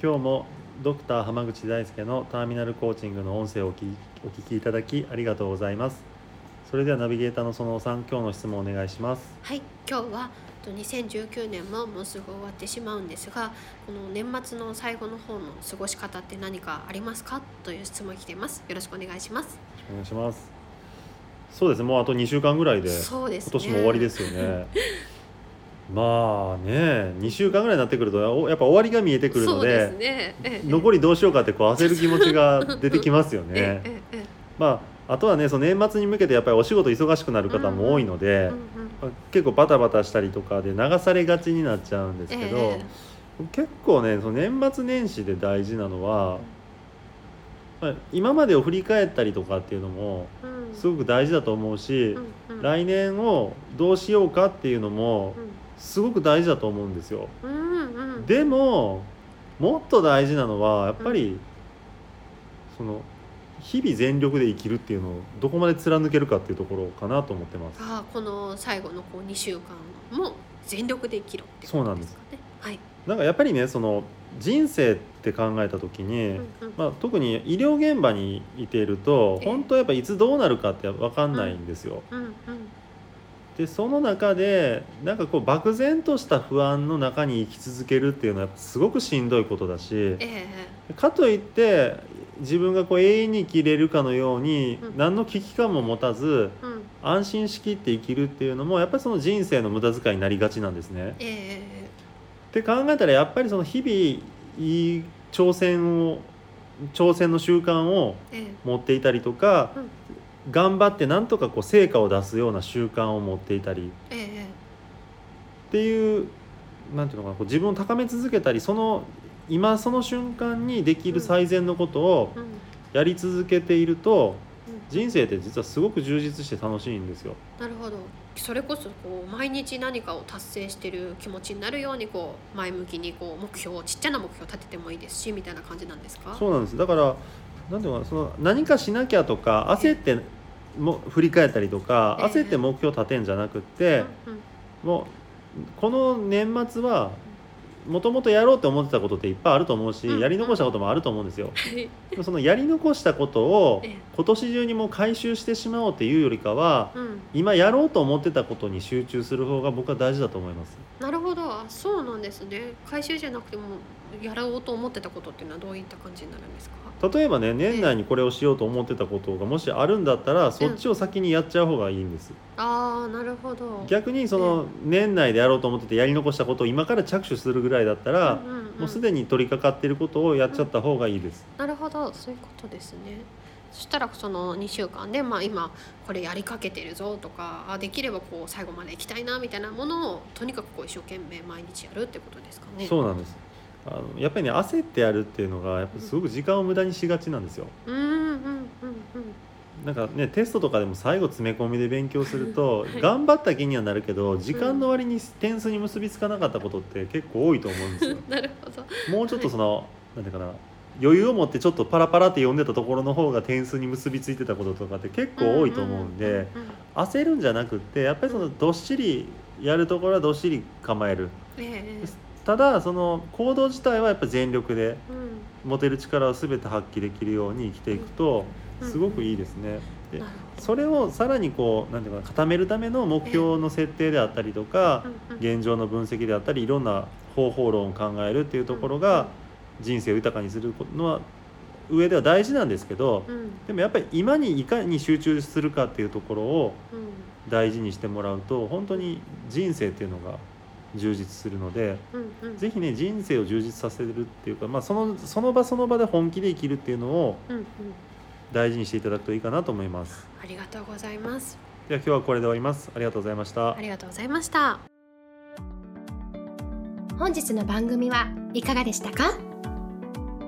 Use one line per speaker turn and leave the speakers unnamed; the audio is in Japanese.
今日もドクター濱口大輔のターミナルコーチングの音声をお聞きいただきありがとうございます。それではナビゲーターのそのさん今日の質問をお願いします。
はい今日はと2019年ももうすぐ終わってしまうんですがこの年末の最後の方の過ごし方って何かありますか？という質問来ています。よろしくお願いします。
お願いします。そうですね。もうあと2週間ぐらいで
ね。
今年も終わりですよね まあね2週間ぐらいになってくるとおやっぱ終わりが見えてくるの
でね。ええ。
残りどうしようかってこう焦る気持ちが 出てきますよね。
え
まああとはねその年末に向けてやっぱりお仕事忙しくなる方も多いので、
えうんうん
まあ結構バタバタしたりとかで流されがちになっちゃうんですけど、
え
結構ねその年末年始で大事なのは、まあ、今までを振り返ったりとかっていうのもすごく大事だと思うし、
うんうん。
来年をどうしようかっていうのもすごく大事だと思うんですよ。
うんうん。うん
でももっと大事なのはやっぱり、その日々全力で生きるっていうのをどこまで貫けるかっていうところかなと思ってます。
ああこの最後のこう2週間も全力で生きろってことですかね。はい、
なんかやっぱりねその人生って考えた時に、
うんうん。
まあ、特に医療現場にいていると
ええ。
本当やっぱいつどうなるかって分かんないんですよ。
うんうん
でその中でなんかこう漠然とした不安の中に生き続けるっていうのはすごくしんどいことだし
ええ
かといって自分がこう永遠に生きれるかのように
うん。
何の危機感も持たず
うん。
安心しきって生きるっていうのもやっぱりその人生の無駄遣いになりがちなんですね。
え
って考えたらやっぱりその日々いい挑戦を挑戦の習慣を
えええ。
持っていたりとか、
うん
頑張ってなんとかこう成果を出すような習慣を持っていたり
ええ
っていうなんていうのかなこう自分を高め続けたりその今その瞬間にできる最善のことを
うん。
やり続けていると
うん。
人生って実はすごく充実して楽しいんですよ。
なるほど。それこそこう毎日何かを達成してる気持ちになるようにこう前向きにこう目標をちっちゃな目標を立ててもいいですしみたいな感じなんですか？
そうなんです。だからなんていうのかなその何かしなきゃとか焦っても振り返ったりとか
ええ。
焦って目標立てんじゃなくって、もうこの年末はもともとやろうって思ってたことっていっぱいあると思うし、
うん
やり残したこともあると思うんですよ。そのやり残したことを
ええ。
今年中にもう回収してしまおうっていうよりかは
うん。
今やろうと思ってたことに集中する方が僕は大事だと思います。
なるほどあそうなんですね。回収じゃなくてもやろうと思ってたことっていうのはどういった感じになるんですか？
例えばね年内にこれをしようと思ってたことがもしあるんだったらそっちを先にやっちゃう方がいいんです。
ああなるほど。
逆にその年内でやろうと思っててやり残したことを今から着手するぐらいだったら、
うんうんうん。
もうすでに取り掛かっていることをやっちゃった方がいいです。
なるほど。そういうことですねそしたらその2週間で、まあ、今これやりかけてるぞとかあできればこう最後まで行きたいなみたいなものをとにかくこう一生懸命毎日やるってことですかね。
そうなんですあのやっぱりね焦ってやるっていうのがやっぱすごく時間を無駄にしがちなんですよ。
うんうんうんうん
なんかねテストとかでも最後詰め込みで勉強すると、
はい
頑張った気にはなるけど時間の割に点数に結びつかなかったことって結構多いと思うんですよ。
なるほど。
もうちょっとその、なんていうかな余裕を持ってちょっとパラパラって読んでたところの方が点数に結びついてたこととかって結構多いと思うんで、
うんうん
焦るんじゃなくってやっぱりそのどっしりやるところはどっしり構える。
ええ
ただその行動自体はやっぱ全力で
うん。
持てる力を全て発揮できるように生きていくと
うん。
すごくいいですね。でそれをさらにこうなんていうかな固めるための目標の設定であったりとか現状の分析であったりいろんな方法論を考えるっていうところが人生を豊かにするのは上では大事なんですけど
うんうん
でもやっぱり今にいかに集中するかっていうところを
うん
大事にしてもらうと本当に人生っていうのが充実するので
うんうん
ぜひね人生を充実させるっていうか、まあ、そのその場その場で本気で生きるっていうのを大事にしていただくといいかなと思います。
ありがとうございます。
では今日はこれで終わります。ありがとうございました
あ。りがとうございました。
本日の番組はいかがでしたか？